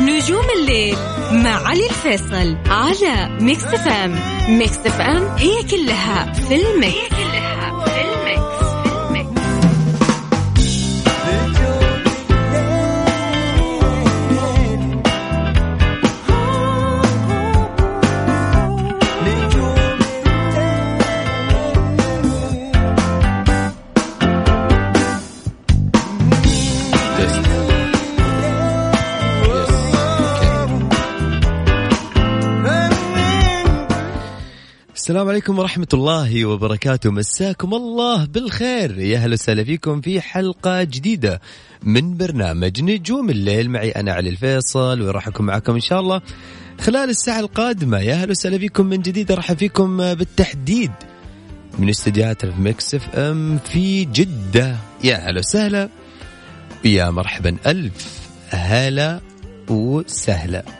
نجوم الليل مع علي الفيصل على Mix FM Mix FM هي كلها في ال mix. السلام عليكم ورحمة الله وبركاته. مساكم الله بالخير. يا هلا وسهلا فيكم في حلقة جديدة من برنامج نجوم الليل. معي أنا علي الفيصل وراح أكون معكم إن شاء الله خلال الساعة القادمة. يا هلا وسهلا فيكم من جديد. أرحب فيكم بالتحديد من استديوهات Mix FM في جدة. يا هلا وسهلا. يا مرحبا. ألف هلا وسهلا.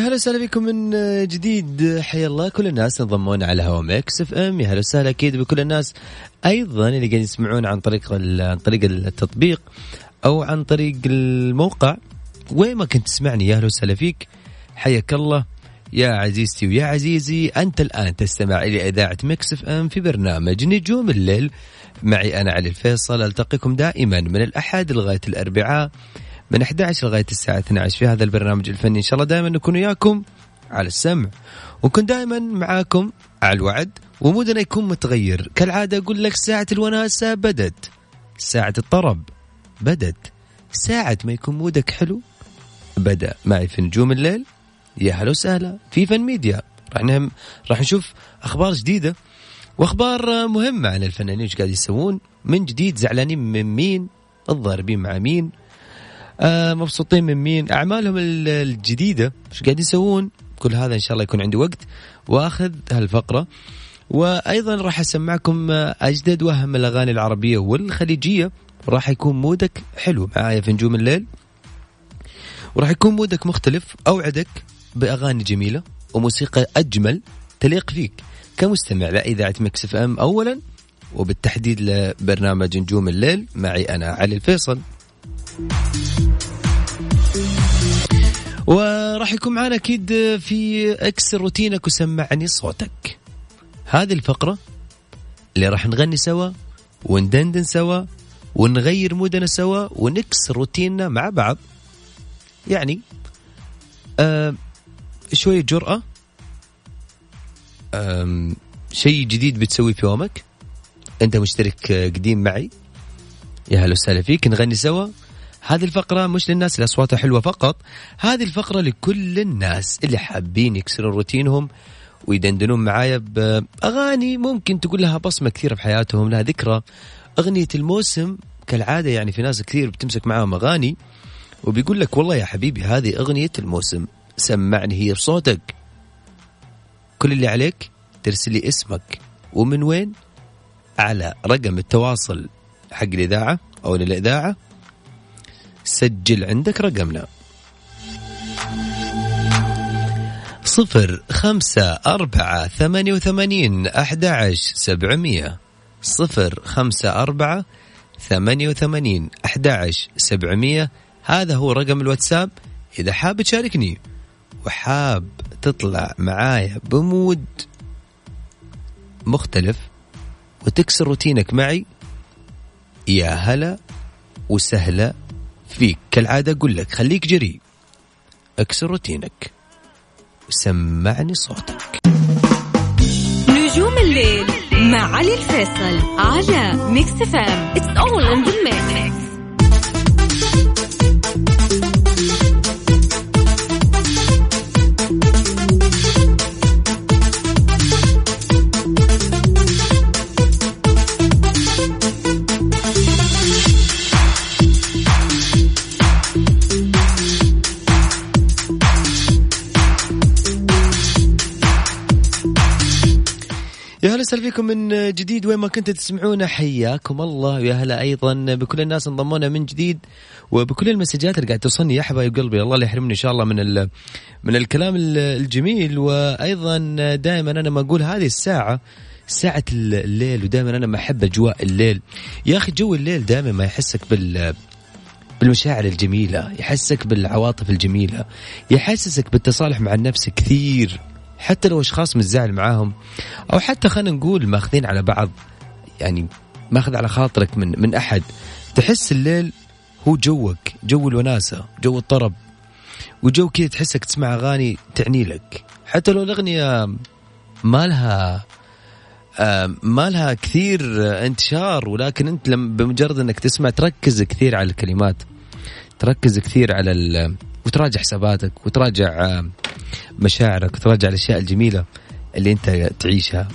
هلا وسهلا بكم من جديد. حيا الله كل الناس انضمون على هوا Mix FM. يا هلا وسهلا أكيد بكل الناس أيضا اللي قاعدين يسمعون عن طريق عن طريق التطبيق أو عن طريق الموقع. وين ما كنت تسمعني يا هلا وسهلا فيك. حياك الله. يا عزيزتي ويا عزيزي أنت الآن تستمع إلى إذاعة Mix FM في برنامج نجوم الليل. معي أنا علي الفيصل. ألتقيكم دائما من الأحد لغاية الأربعاء. من 11 لغاية الساعة 12 في هذا البرنامج الفني. إن شاء الله دائما نكون وياكم على السمع. ونكون دائما معاكم على الوعد ومودنا يكون متغير. كالعادة أقول لك ساعة الوناسة بدت. ساعة الطرب بدت. ساعة ما يكون مودك حلو بدأ. معي في نجوم الليل. يا هلا وسهلا. في فن ميديا. راح نهم راح نشوف أخبار جديدة. وأخبار مهمة عن الفنانين. إيش قاعد يسوون؟ من جديد زعلانين من مين؟ الضاربين مع مين؟ مبسوطين من مين؟ أعمالهم الجديدة. إيش قاعد يسوون؟ كل هذا إن شاء الله يكون عندي وقت وأخذ هالفقرة. وأيضا راح أسمعكم أجدد واهم الأغاني العربية والخليجية. وراح يكون mood ك حلو معايا في نجوم الليل. وراح يكون mood ك مختلف. أوعدك بأغاني جميلة وموسيقى أجمل تليق فيك كمستمع. لاذاعه Mix FM اولا. وبالتحديد لبرنامج نجوم الليل معي أنا علي الفيصل. وراح يكون معنا أكيد في اكسر روتينك وسمعني صوتك. هذه الفقرة اللي راح نغني سوا وندندن سوا ونغير مودنا سوا ونكسر روتيننا مع بعض. يعني آه شوية جرأة. آه شيء جديد بتسويه في يومك؟ أنت مشترك قديم معي. يا هلا وسهلا فيك. نغني سوا. هذه الفقرة مش للناس اللي أصواتها حلوة فقط. هذه الفقرة لكل الناس اللي حابين يكسروا روتينهم ويدندنون معايا بأغاني ممكن تقول لها بصمة كثيرة في حياتهم لها ذكرى. أغنية الموسم كالعادة يعني في ناس كثير بتمسك معاهم أغاني وبيقول لك والله يا حبيبي هذه أغنية الموسم سمعني هي بصوتك. كل اللي عليك ترسل لي اسمك. ومن وين؟ على رقم التواصل حق الإذاعة أو للإذاعة سجل عندك رقمنا. صفر خمسة أربعة ثمانية وثمانين أحد سبعمية. صفر خمسة أربعة ثمانية وثمانين أحد سبعمية. هذا هو رقم الواتساب. إذا حاب تشاركني وحاب تطلع معايا ب mood مختلف وتكسر روتينك معي يا هلا وسهلا فيك كالعادة أقول لك خليك جريء أكسر روتينك. وسمعني صوتك. نجوم الليل مع علي الفيصل على Mix FM it's all in the mix فيكم من جديد وين ما كنتوا تسمعونا حياكم الله. ويا هلا أيضا بكل الناس انضمونا من جديد وبكل المسجات اللي قاعد توصلني. يا حبايب قلبي الله لا يحرمني إن شاء الله من من الكلام ال- الجميل. وأيضا دائما أنا ما أقول هذه الساعة ساعة الليل ودائما أنا ما أحب أجواء الليل. يا أخي جو الليل دائما ما يحسك بال بالمشاعر الجميلة يحسك بالعواطف الجميلة يحسسك بالتصالح مع النفس كثير. حتى لو أشخاص متزاعل معاهم أو حتى خلينا نقول ماخذين على بعض يعني ماخذ على خاطرك من من أحد تحس الليل هو جوك جو الوناسة جو الطرب وجو كذا تحسك تسمع أغاني تعني لك. حتى لو الأغنية ما لها ما لها كثير انتشار ولكن أنت لما بمجرد إنك تسمع تركز كثير على الكلمات تركز كثير على وتراجع حساباتك وتراجع مشاعرك وتراجع الأشياء الجميلة اللي أنت تعيشها.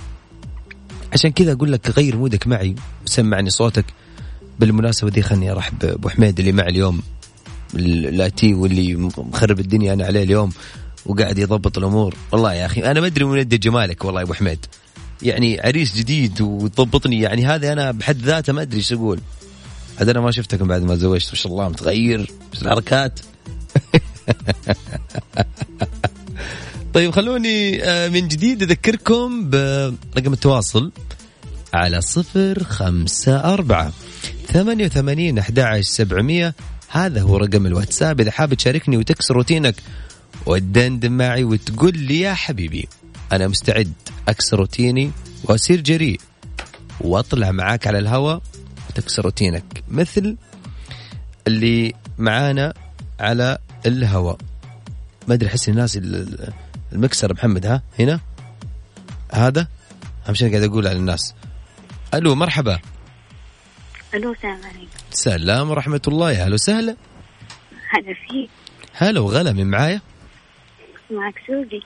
عشان كذا أقول لك غير مودك معي وسمعني صوتك. بالمناسبة دي خلني أرحب بأبو حميد اللي معي اليوم الآتي واللي مخرب الدنيا أنا عليه اليوم وقاعد يضبط الأمور. والله يا أخي أنا ما أدري من يد جمالك والله يا أبو حميد. يعني عريس جديد وتضبطني يعني هذا أنا بحد ذاته ما أدري إيش أقول. هذا أنا ما شفتك بعد ما تزوجت ما شاء الله متغير إيش الحركات؟ طيب خلوني آه، من جديد أذكركم برقم التواصل على صفر خمسة أربعة ثمانية وثمانين أحد سبعمية. هذا هو رقم الواتساب. إذا حاب تشاركني وتكسر روتينك وتدندن معي وتقول لي يا حبيبي أنا مستعد أكسر روتيني وأصير جريء وأطلع معاك على الهواء وتكسر روتينك. مثل اللي معانا على الهواء ما أدري أحس الناس ال- المكسر محمد ها؟ هنا؟ هذا؟ أهم شيء قاعد أقول على الناس. ألو مرحبا. ألو السلام عليكم. سلام ورحمة الله. يا هلا وسهلا. هلا فيك. هلا وغلا من معايا؟ معك سوزي.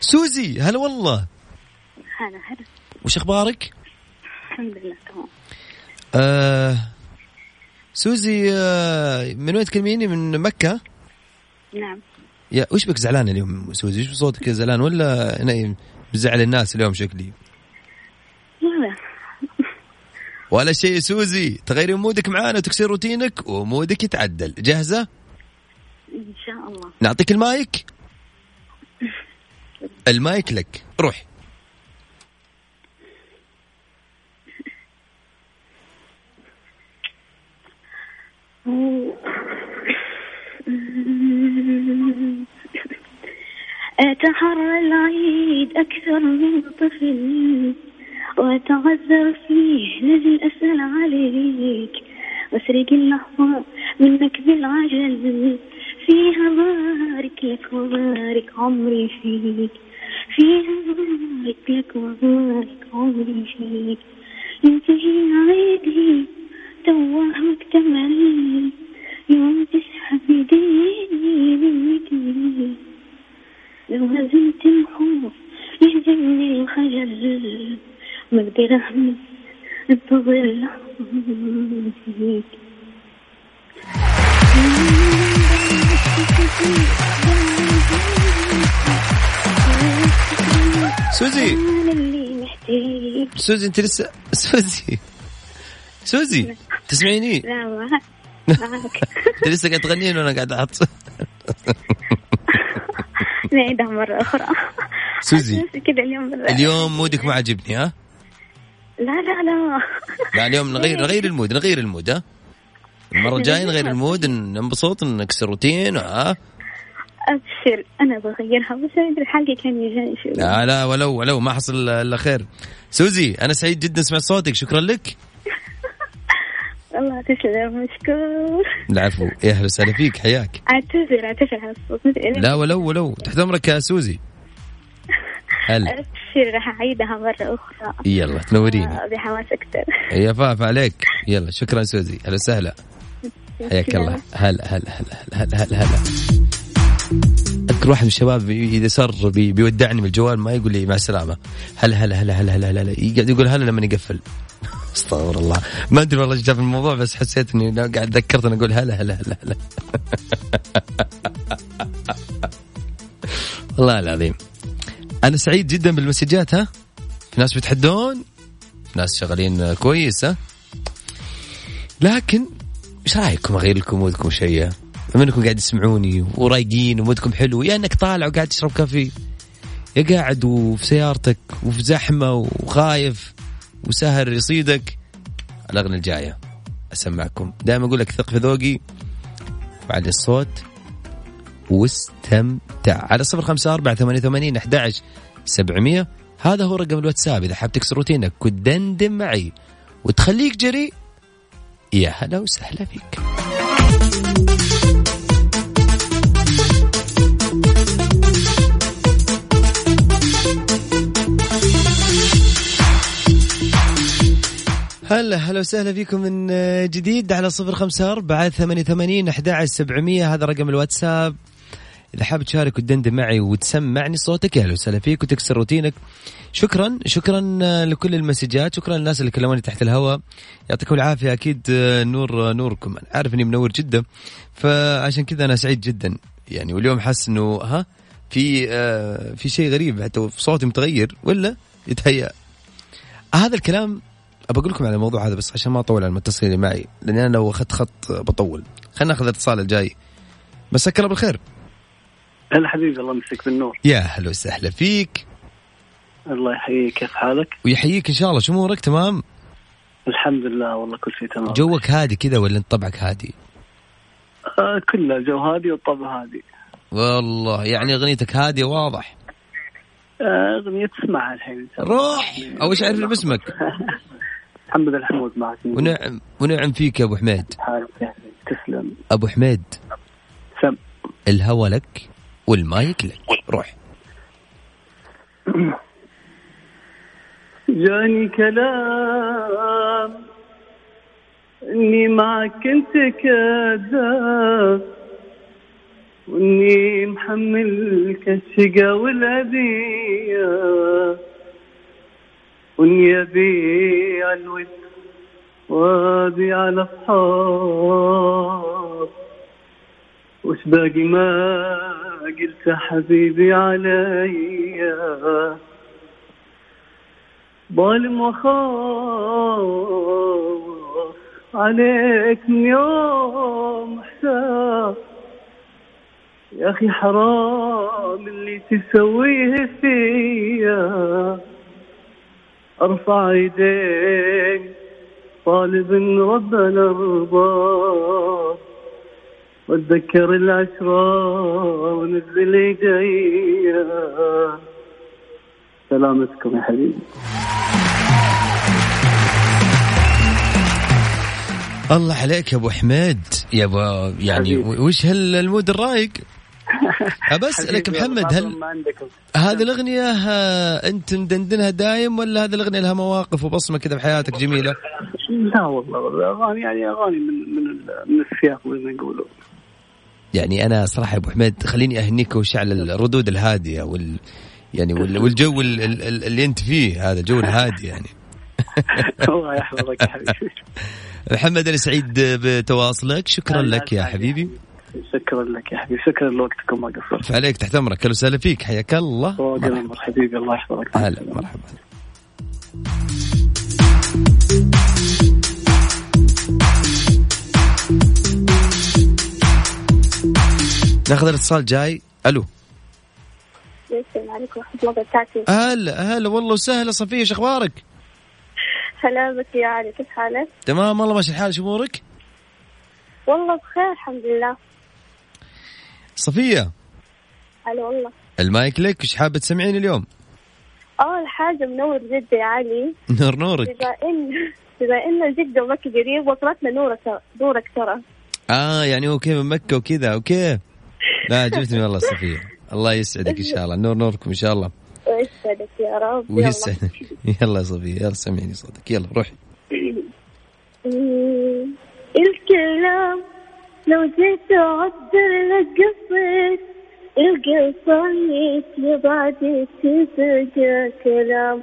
سوزي هلا والله. هلا هلا. وش أخبارك؟ الحمد لله تمام. آه سوزي آه من وين تكلميني؟ من مكة؟ نعم. يا وش بك زعلان اليوم سوزي؟ وش بصوتك زعلان؟ ولا أنا بزعل الناس اليوم شكلي؟ لا. لا ولا شيء سوزي. تغيري mood ك معانا وتكسر روتينك و mood ك يتعدل. جاهزة؟ إن شاء الله. نعطيك المايك؟ المايك لك. روح. أكثر من طفل وأتعذر فيه لازم أسأل عليك. وأسرق اللحظة منك بالعجل فيها بارك لك وبارك عمري فيك. فيها بارك لك وبارك عمري فيك. ينتهي عيدي توه مكتمل يوم تسحب ايديني منك لو هزمت ما أقدر اهمس فيك سوزي. سوزي انت لسه سوزي. سوزي تسمعيني؟ لا معك معك انت لسه قاعد تغنين وأنا قاعد أحط نعيدها مرة أخرى. سوزي. كذا اليوم مرة. اليوم mood ك ما عجبني ها؟ لا لا لا. لا اليوم نغير نغير ال mood نغير ال mood ها؟ المرة الجاية نغير ال mood ننبسط نكسر روتين ها؟ أبشر. أنا بغيرها بس أنا الحلقة كان يجاني شو لا لا ولو ولو ما حصل إلا خير. سوزي أنا سعيد جدا سمعت صوتك شكرا لك. والله تسلم مشكور العفو يا أهلا وسهلا فيك حياك اعتذر اعتذر على الصوت. لا ولو ولو تحت امرك يا سوزي هلا شير راح أعيدها مرة أخرى يلا تنوريني آه، بحماس أكثر يا فاف عليك يلا شكرا سوزي هلا وسهلا حياك الله هلا هلا هلا هلا هلا هلا اذكر واحد من الشباب اذا صار بي بيودعني من الجوال ما يقول لي مع السلامه هلا هلا هلا هلا هلا هلا يقعد يقول هلا لما يقفل أستغفر الله. ما أدري والله إيش جاب الموضوع بس حسيت اني قاعد ذكرت أنا أقول هلا هلا هلا هلا. والله العظيم. أنا سعيد جدا بالمسجات ها؟ في ناس بيتحدون ناس شغالين كويس ها؟ لكن إيش رأيكم؟ اغير لكم مودكم شيء بما إنكم قاعد تسمعوني ورايقين ومودكم حلو يا إنك طالع وقاعد تشرب كافي يا قاعد وفي سيارتك وفي زحمة وخايف. وسهر يصيدك الأغنية الجاية. أسمعكم. دائما أقول لك ثق في ذوقي. وعلي الصوت. واستمتع. على صفر خمسة أربعة ثمانية ثمانين أحد سبعمية. هذا هو رقم الواتساب. إذا حاب تكسر روتينك وتدندن معي وتخليك جريء يا هلا وسهلا فيك. هلا هلا وسهلا فيكم من جديد على صفر خمسة أربعة ثمانية ثمانين أحد سبعمية. هذا رقم الواتساب. إذا حاب تشارك وتدندن معي وتسمعني صوتك أهلا وسهلا فيك وتكسر روتينك. شكرا شكرا لكل المسجات. شكرا للناس اللي كلموني تحت الهواء. يعطيكم العافية أكيد نور نوركم. أنا عارف إني منور جدا فعشان كذا أنا سعيد جدا. يعني واليوم حاسس إنه ها في آه في شيء غريب. حتى صوتي متغير ولا يتهيأ؟ هذا الكلام ابى أقول لكم على الموضوع هذا بس عشان ما أطول على المتصلين اللي معي لأني أنا لو أخذت خط بطول. خلينا نأخذ الاتصال الجاي. مساك الله بالخير. هلا حبيبي الله يمسك بالنور. يا هلا وسهلا فيك. الله يحييك كيف حالك؟ ويحييك إن شاء الله. شو أمورك؟ تمام؟ الحمد لله والله كل شيء تمام. جوك هادي كذا ولا أنت طبعك هادي؟ آه كله جو هادي والطبع هادي. والله يعني أغنيتك هادية واضح. آه، أغنية تسمعها الحين روح! أو إيش عرفنا باسمك؟ محمد الحمود معك. ونعم ونعم فيك يا أبو حميد. تسلم. أبو حميد سم. الهوى لك والمايك لك. روح. جاني كلام إني معك كنت كذاب وإني محمل الشقا والاذية واني ابيع الود وابيع الأصحاب. وش باقي ما قلت حبيبي عليا؟ ظالم وخاف عليك من يوم حساب. يا أخي حرام اللي تسويه فيا. أرفع يديك طالب ربنا الأرباب واتذكر العشرة ونزل ايديا سلامتكم يا حبيبي. الله عليك يا أبو حميد. يا ابو يعني حبيبي. وش هالمود الرايق؟ اسالك حبيبي، محمد هل هذه الأغنية آه، أنت مدندنها دايم ولا هذه الأغنية لها مواقف وبصمة كذا بحياتك جميلة؟ لا والله والله اغاني يعني أغاني من من من السياق زي ما يقولوا. يعني أنا صراحة يا أبو حميد خليني أهنيك وش على الردود الهادية وال يعني وال- والجو ال- ال- ال- اللي أنت فيه هذا جو الهادي يعني. الله يحفظك يا حبيبي. محمد أنا سعيد بتواصلك شكرا لك يا. حبيبي. شكرا لك يا حبيبي. شكرا لوقتكم ما قصرت. فعليك تحت امرك أهلا وسهلا فيك. حياك الله. فوق حبيبي الله يحفظك. هلا. مرحبا. ناخذ الاتصال جاي. ألو. السلام عليكم ورحمة الله وبركاته. هلا هلا والله وسهلا صفية شو أخبارك؟ هلا بك يا علي كيف حالك؟ تمام والله ماشي الحال شو أمورك؟ والله بخير الحمد لله. صفية. هلا والله. المايك لك إيش حابة تسمعين اليوم؟ أول حاجة منور جدة يا علي. نور نورك. بما إن بما إن جدة ومكة قريب وصلتنا نورك نورك ترى. آه يعني okay من مكة وكذا okay. لا عجبتني والله صفية. الله يسعدك إن شاء الله. نور نوركم إن شاء الله. ويسعدك يا رب. ويسعدك. يلا يا صفية يلا سمعيني صوتك. يلا روحي. مم. إلكلام. لو جيت أعبر لك قصيت القصايد يبعد تبقى كلام.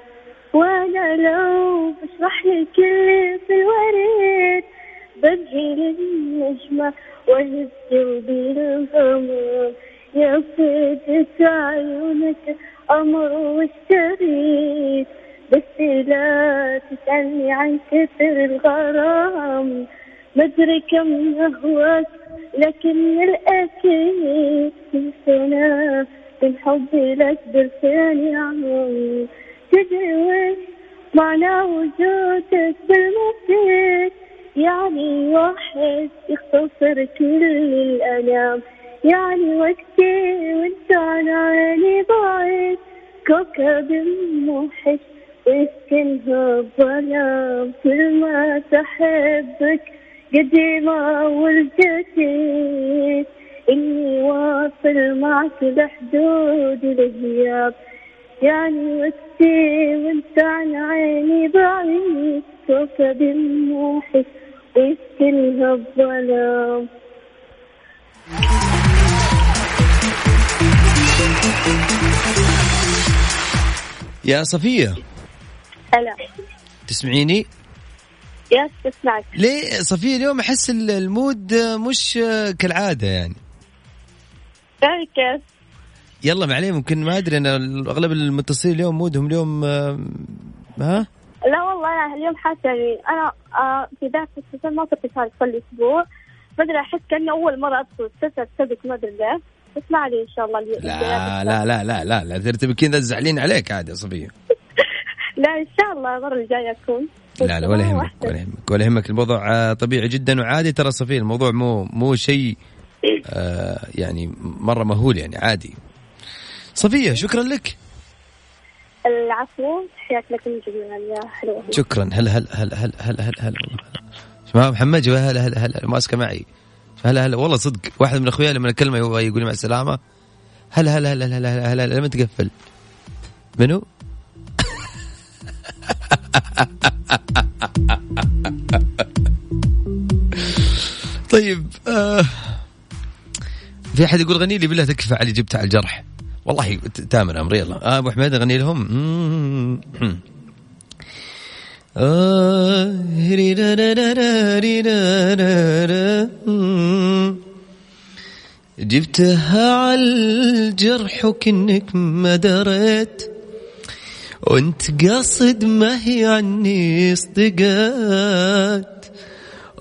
وأنا لو بشرح لك اللي في الوريد ببهي للنجمة وهز قلبي الغمام يا فدت عيونك أمر واشتريت بس لا تسألني عن كثر الغرام. مدري كم أهواك لكن الأكيد سنة من حبي لك بلساني عم تدري وش معنى وجودك بالمفيد يعني واحد يختصر كل الألام يعني وقتي وانت عن عيني بعيد كوكب موحش ويسكنها الظلام. كل ما تحبك قديمة والجديد إني واصل معك لحدود الغياب يعني وقتي وانت عن عيني بعيد كوكب موحش ويسكنها الظلام يا صفية. هلا تسمعيني؟ يا تسمعك ليه صفية اليوم أحس ال- المود مش كالعادة يعني. كيف؟ يلا ما عليه ممكن ما أدري أنا أغلب المتصلين اليوم مودهم اليوم آه، ها؟ لا والله أنا اليوم حاسة يعني أنا آه في بداية السيزون ما كنت أشارك كل أسبوع. ما أدري أحس كأني أول مرة أدخل السلسلة سبك ما أدري ليه. بس ما علي إن شاء الله اليوم. لا لا لا لا لا لا ترتبي كذا زعلين عليك عاد يا صفية. لا إن شاء الله المرة الجاية أكون. لا لا ولا يهمك. ولا يهمك ولا يهمك الموضوع آه، طبيعي جدا وعادي ترى صفية الموضوع مو مو شيء آه يعني مرة مهول يعني عادي صفية شكرا لك العفو تحياتي لكم جميعا يا حلوة شكرا هلا هلا هلا هلا هلا هلا هلا شباب محمد جوا هلا هلا هلا ماسكه معي هلا هلا والله صدق واحد من اخوياي لما اكلمه يقول لي مع السلامه هلا هلا هلا هلا هلا, هلا لما تقفل منو؟ طيب آه في أحد يقول غني لي بالله تكفى علي جبت على الجرح والله تامر امري يلا آه أبو حميد اغني لهم. آه. جبتها على الجرح وكنك ما دريت وانت قاصد ما هي عني صدقات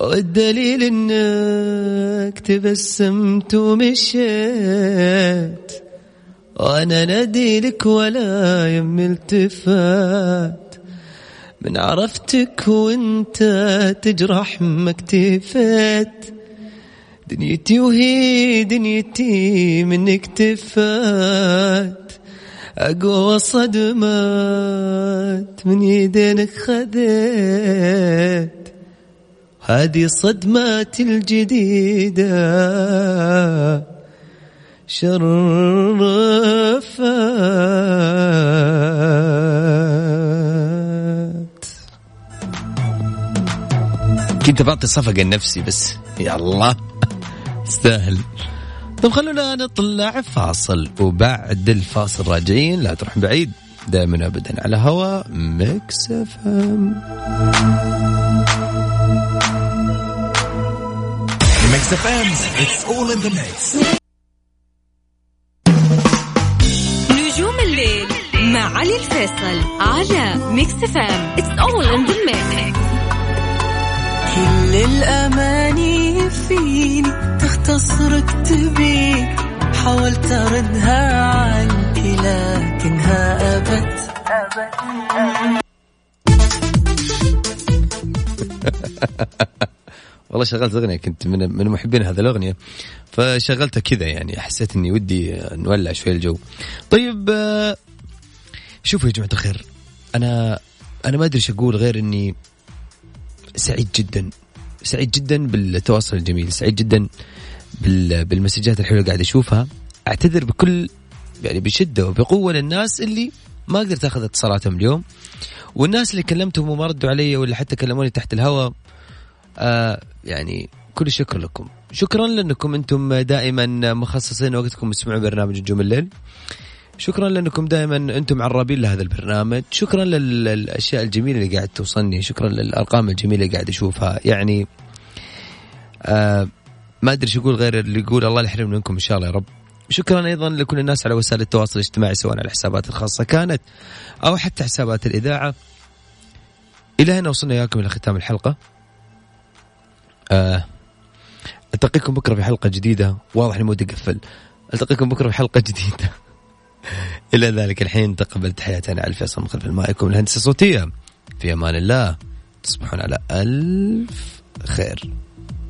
والدليل إنك تبسمت ومشيت. وأنا نادي لك ولا يم التفات. من عرفتك وانت تجرح ما اكتفيت. دنيتي وهي دنيتي منك تفات أقوى صدمات من يدينك خذيت. هذه صدمات الجديدة. شرفات كنت بعطي صفقة لنفسي بس. يا الله. تستاهل طيب خلونا نطلع فاصل وبعد الفاصل راجعين لا تروح بعيد دائما ابدا على هوا Mix FM. Mix FM, it's all in the mix. نجوم الليل مع علي الفيصل على Mix FM it's all in the mix كل الأماني فيني. تختصرك تبيك حاولت أردها عنك لكنها أبت. والله شغلت أغنية كنت من من محبين هذه الأغنية فشغلتها كذا يعني حسيت إني ودي نولع شوي الجو. طيب آه، شوفوا يا جماعة الخير أنا أنا ما أدري إيش أقول غير إني سعيد جدا سعيد جدا بالتواصل الجميل سعيد جدا بالمسجات الحلوة قاعد أشوفها. أعتذر بكل يعني بشدة وبقوة للناس اللي ما قدرت أخذ اتصالاتهم اليوم. والناس اللي كلمتهم وما ردوا علي ولا حتى كلموني تحت الهواء آه يعني كل الشكر لكم. شكرا لأنكم أنتم دائما مخصصين وقتكم تسمعوا برنامج نجوم الليل. شكرا لأنكم دائما أنتم عرابين لهذا البرنامج. شكرا للأشياء الجميلة اللي قاعد توصلني. شكرا للأرقام الجميلة اللي قاعد أشوفها. يعني آه ما أدري شو أقول غير اللي يقول الله يحرمنا منكم إن شاء الله يا رب. شكرا أيضا لكل الناس على وسائل التواصل الاجتماعي سواء على الحسابات الخاصة كانت أو حتى حسابات الإذاعة. إلى هنا وصلنا إياكم إلى ختام الحلقة. آه ألتقيكم بكرة في حلقة جديدة. واضح إني مودي أقفل. ألتقيكم بكرة في حلقة جديدة. إلى ذلك الحين تقبل تحياتنا على الفيصل من خلف المايك والهندسه الصوتية. في أمان الله. تصبحون على ألف خير.